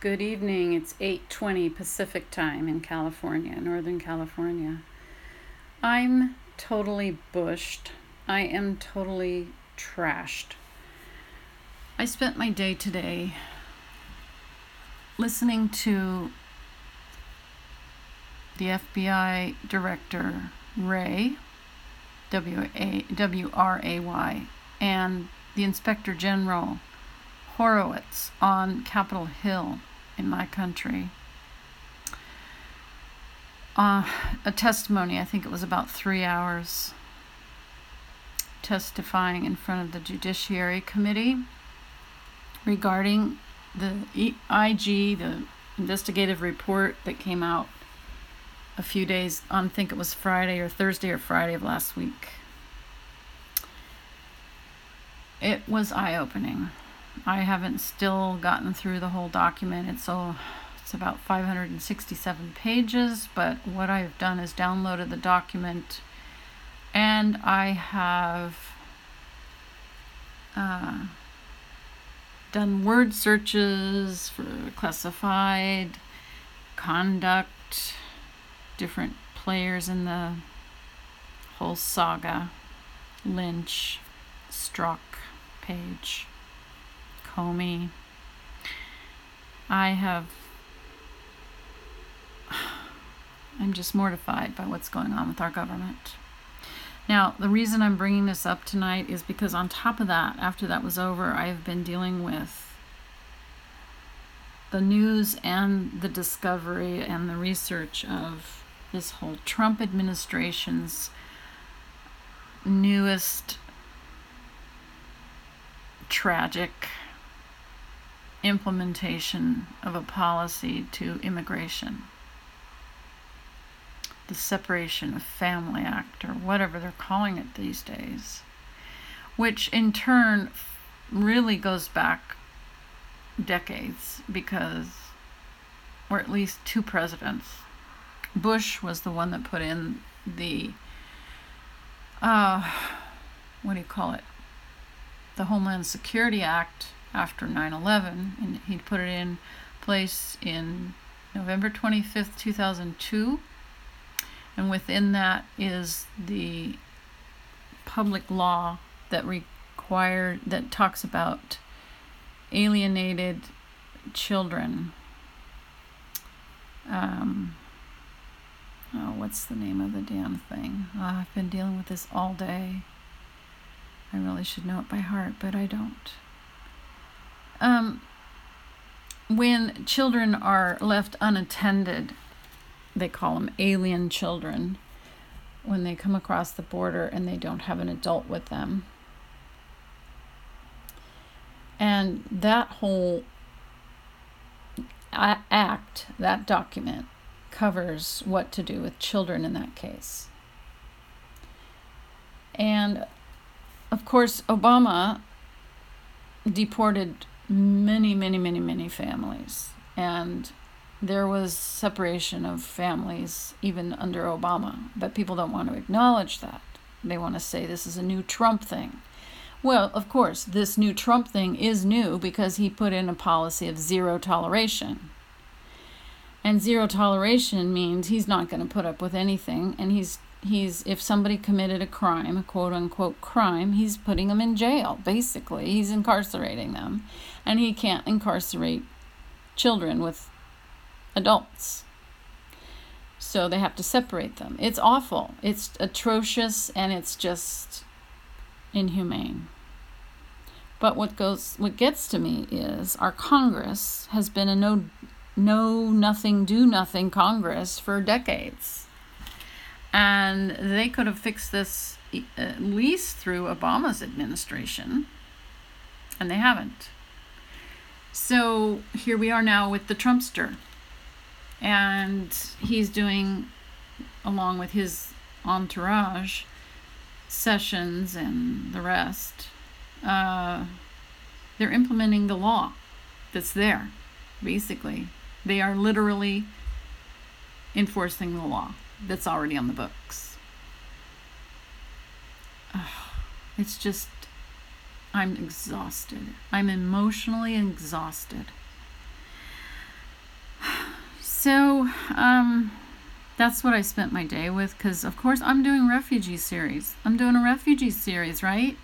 Good evening. It's 8:20 Pacific time in California, Northern California. I'm totally bushed. I am totally trashed. I spent my day today listening to the FBI director Wray W A W R A Y and the inspector general Horowitz on Capitol Hill in my country. Uh, a testimony, I think it was about three hours, testifying in front of the Judiciary Committee regarding the IG, the investigative report that came out a few days I think it was Friday or Thursday or Friday of last week. It was eye opening. I haven't still gotten through the whole document. It's all it's about 567 pages, but what I've done is downloaded the document and I have uh, done word searches for classified, conduct, different players in the whole saga, Lynch, Strzok, Page. Comey. I have. I'm just mortified by what's going on with our government. Now, the reason I'm bringing this up tonight is because, on top of that, after that was over, I've been dealing with the news and the discovery and the research of this whole Trump administration's newest tragic implementation of a policy to immigration. The Separation of Family Act, or whatever they're calling it these days, which in turn really goes back decades because, or at least two presidents. Bush was the one that put in the, uh, what do you call it? The Homeland Security Act after 9 11, and he put it in place in November 25th, 2002. And within that is the public law that required, that talks about alienated children. Um, oh, what's the name of the damn thing? Oh, I've been dealing with this all day. I really should know it by heart, but I don't. Um, when children are left unattended, they call them alien children when they come across the border and they don't have an adult with them. And that whole act, that document, covers what to do with children in that case. And of course, Obama deported many, many, many, many families. And there was separation of families even under Obama, but people don't want to acknowledge that. They want to say this is a new Trump thing. Well, of course, this new Trump thing is new because he put in a policy of zero toleration. And zero toleration means he's not going to put up with anything and he's he's if somebody committed a crime, a quote unquote crime, he's putting them in jail basically. He's incarcerating them and he can't incarcerate children with adults. So they have to separate them. It's awful. It's atrocious and it's just inhumane. But what goes what gets to me is our Congress has been a no no nothing do nothing Congress for decades. And they could have fixed this at least through Obama's administration. And they haven't. So here we are now with the Trumpster. And he's doing, along with his entourage, Sessions and the rest, uh, they're implementing the law that's there, basically. They are literally enforcing the law that's already on the books. it's just I'm exhausted. I'm emotionally exhausted. so um, that's what I spent my day with because, of course, I'm doing refugee series. I'm doing a refugee series, right?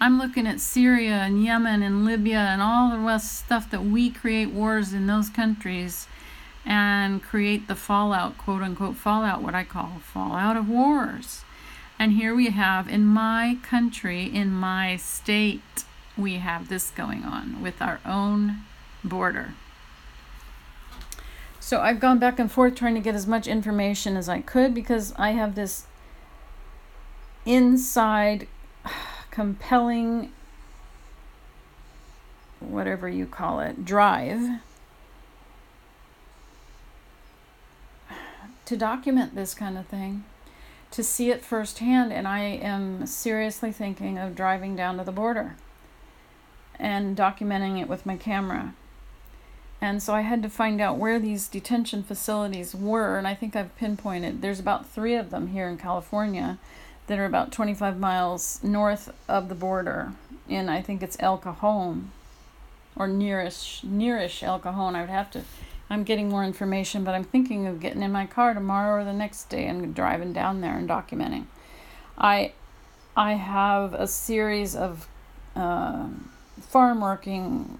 I'm looking at Syria and Yemen and Libya and all the rest stuff that we create wars in those countries and create the fallout, quote unquote, fallout, what I call fallout of wars. And here we have in my country, in my state, we have this going on with our own border. So I've gone back and forth trying to get as much information as I could because I have this inside compelling, whatever you call it, drive to document this kind of thing, to see it firsthand. And I am seriously thinking of driving down to the border and documenting it with my camera. And so I had to find out where these detention facilities were, and I think I've pinpointed. There's about three of them here in California that are about 25 miles north of the border, and I think it's El Cajon, or nearish, nearish El Cajon. I would have to. I'm getting more information, but I'm thinking of getting in my car tomorrow or the next day and driving down there and documenting. I, I have a series of uh, farm working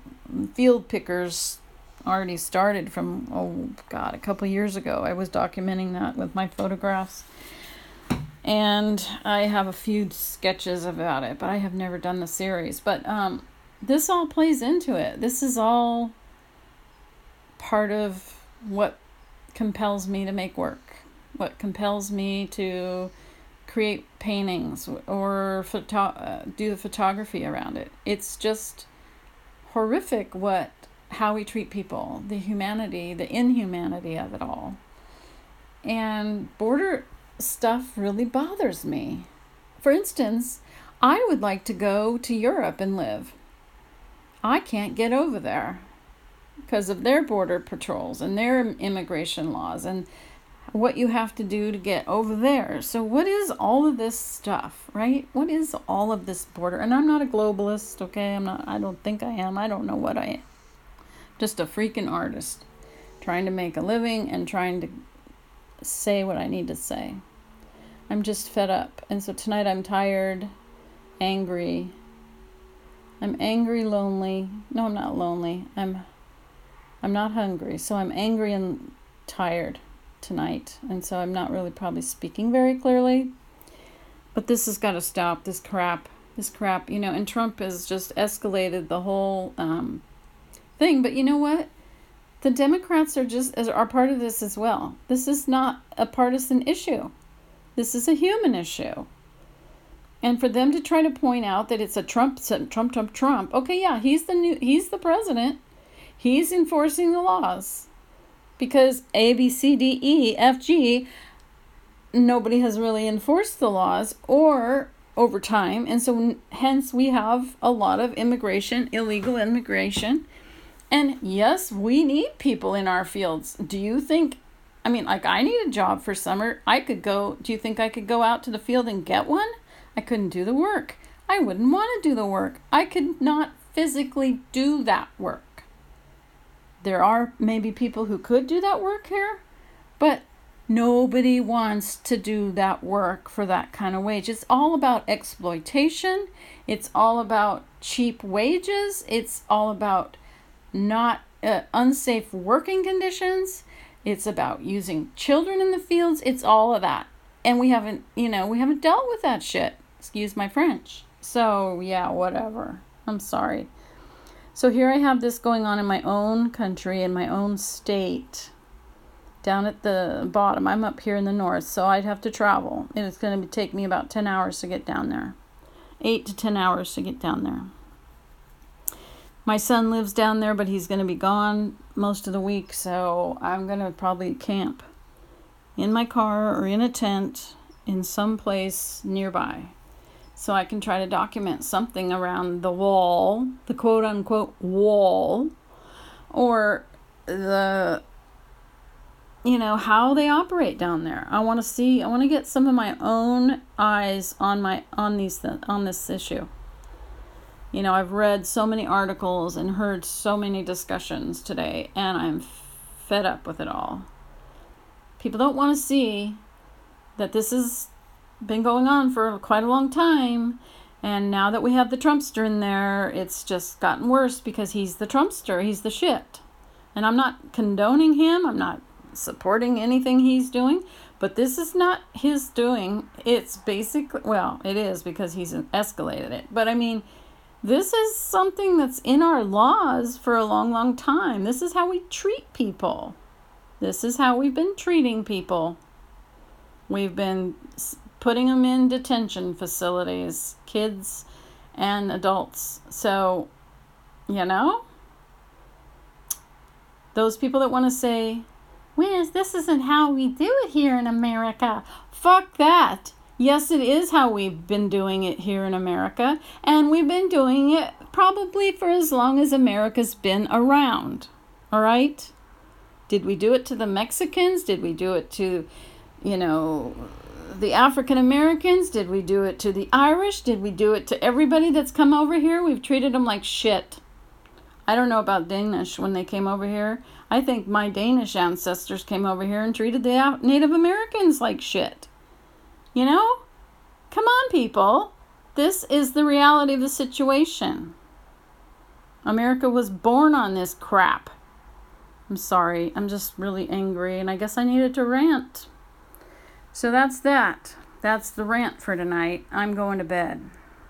field pickers already started from oh god a couple years ago. I was documenting that with my photographs. And i have a few sketches about it but i have never done the series. But um, this all plays into it. This is all part of what compels me to make work what compels me to create paintings or photo- uh, do the photography around it it's just horrific what how we treat people, the humanity, the inhumanity of it all. And border stuff really bothers me. For instance, I would like to go to Europe and live. I can't get over there because of their border patrols and their immigration laws and what you have to do to get over there. So, what is all of this stuff, right? What is all of this border? And I'm not a globalist, okay? I'm not, I don't think I am. I don't know what I am just a freaking artist trying to make a living and trying to say what I need to say. I'm just fed up. And so tonight I'm tired, angry. I'm angry, lonely. No, I'm not lonely. I'm I'm not hungry. So I'm angry and tired tonight. And so I'm not really probably speaking very clearly. But this has got to stop. This crap. This crap, you know, and Trump has just escalated the whole um, thing. But you know what? The Democrats are just are part of this as well. This is not a partisan issue. This is a human issue. And for them to try to point out that it's a Trump Trump Trump Trump. Okay, yeah, he's the new he's the president. He's enforcing the laws. Because A B C D E F G nobody has really enforced the laws or over time and so hence we have a lot of immigration illegal immigration and yes, we need people in our fields. Do you think, I mean, like I need a job for summer. I could go, do you think I could go out to the field and get one? I couldn't do the work. I wouldn't want to do the work. I could not physically do that work. There are maybe people who could do that work here, but nobody wants to do that work for that kind of wage. It's all about exploitation. It's all about cheap wages. It's all about not uh, unsafe working conditions. It's about using children in the fields. It's all of that. And we haven't, you know, we haven't dealt with that shit. Excuse my French. So, yeah, whatever. I'm sorry. So, here I have this going on in my own country, in my own state, down at the bottom. I'm up here in the north, so I'd have to travel. And it's going to take me about 10 hours to get down there. 8 to 10 hours to get down there. My son lives down there, but he's going to be gone most of the week, so I'm going to probably camp in my car or in a tent in some place nearby so I can try to document something around the wall, the quote unquote wall, or the you know how they operate down there. I want to see I want to get some of my own eyes on my on these on this issue. You know, I've read so many articles and heard so many discussions today, and I'm fed up with it all. People don't want to see that this has been going on for quite a long time. And now that we have the Trumpster in there, it's just gotten worse because he's the Trumpster. He's the shit. And I'm not condoning him. I'm not supporting anything he's doing. But this is not his doing. It's basically, well, it is because he's escalated it. But I mean, this is something that's in our laws for a long, long time. This is how we treat people. This is how we've been treating people. We've been putting them in detention facilities, kids and adults. So, you know, those people that want to say, Wiz, this isn't how we do it here in America. Fuck that. Yes, it is how we've been doing it here in America, and we've been doing it probably for as long as America's been around. All right? Did we do it to the Mexicans? Did we do it to, you know, the African Americans? Did we do it to the Irish? Did we do it to everybody that's come over here? We've treated them like shit. I don't know about Danish when they came over here. I think my Danish ancestors came over here and treated the Native Americans like shit. You know? Come on, people. This is the reality of the situation. America was born on this crap. I'm sorry. I'm just really angry, and I guess I needed to rant. So that's that. That's the rant for tonight. I'm going to bed.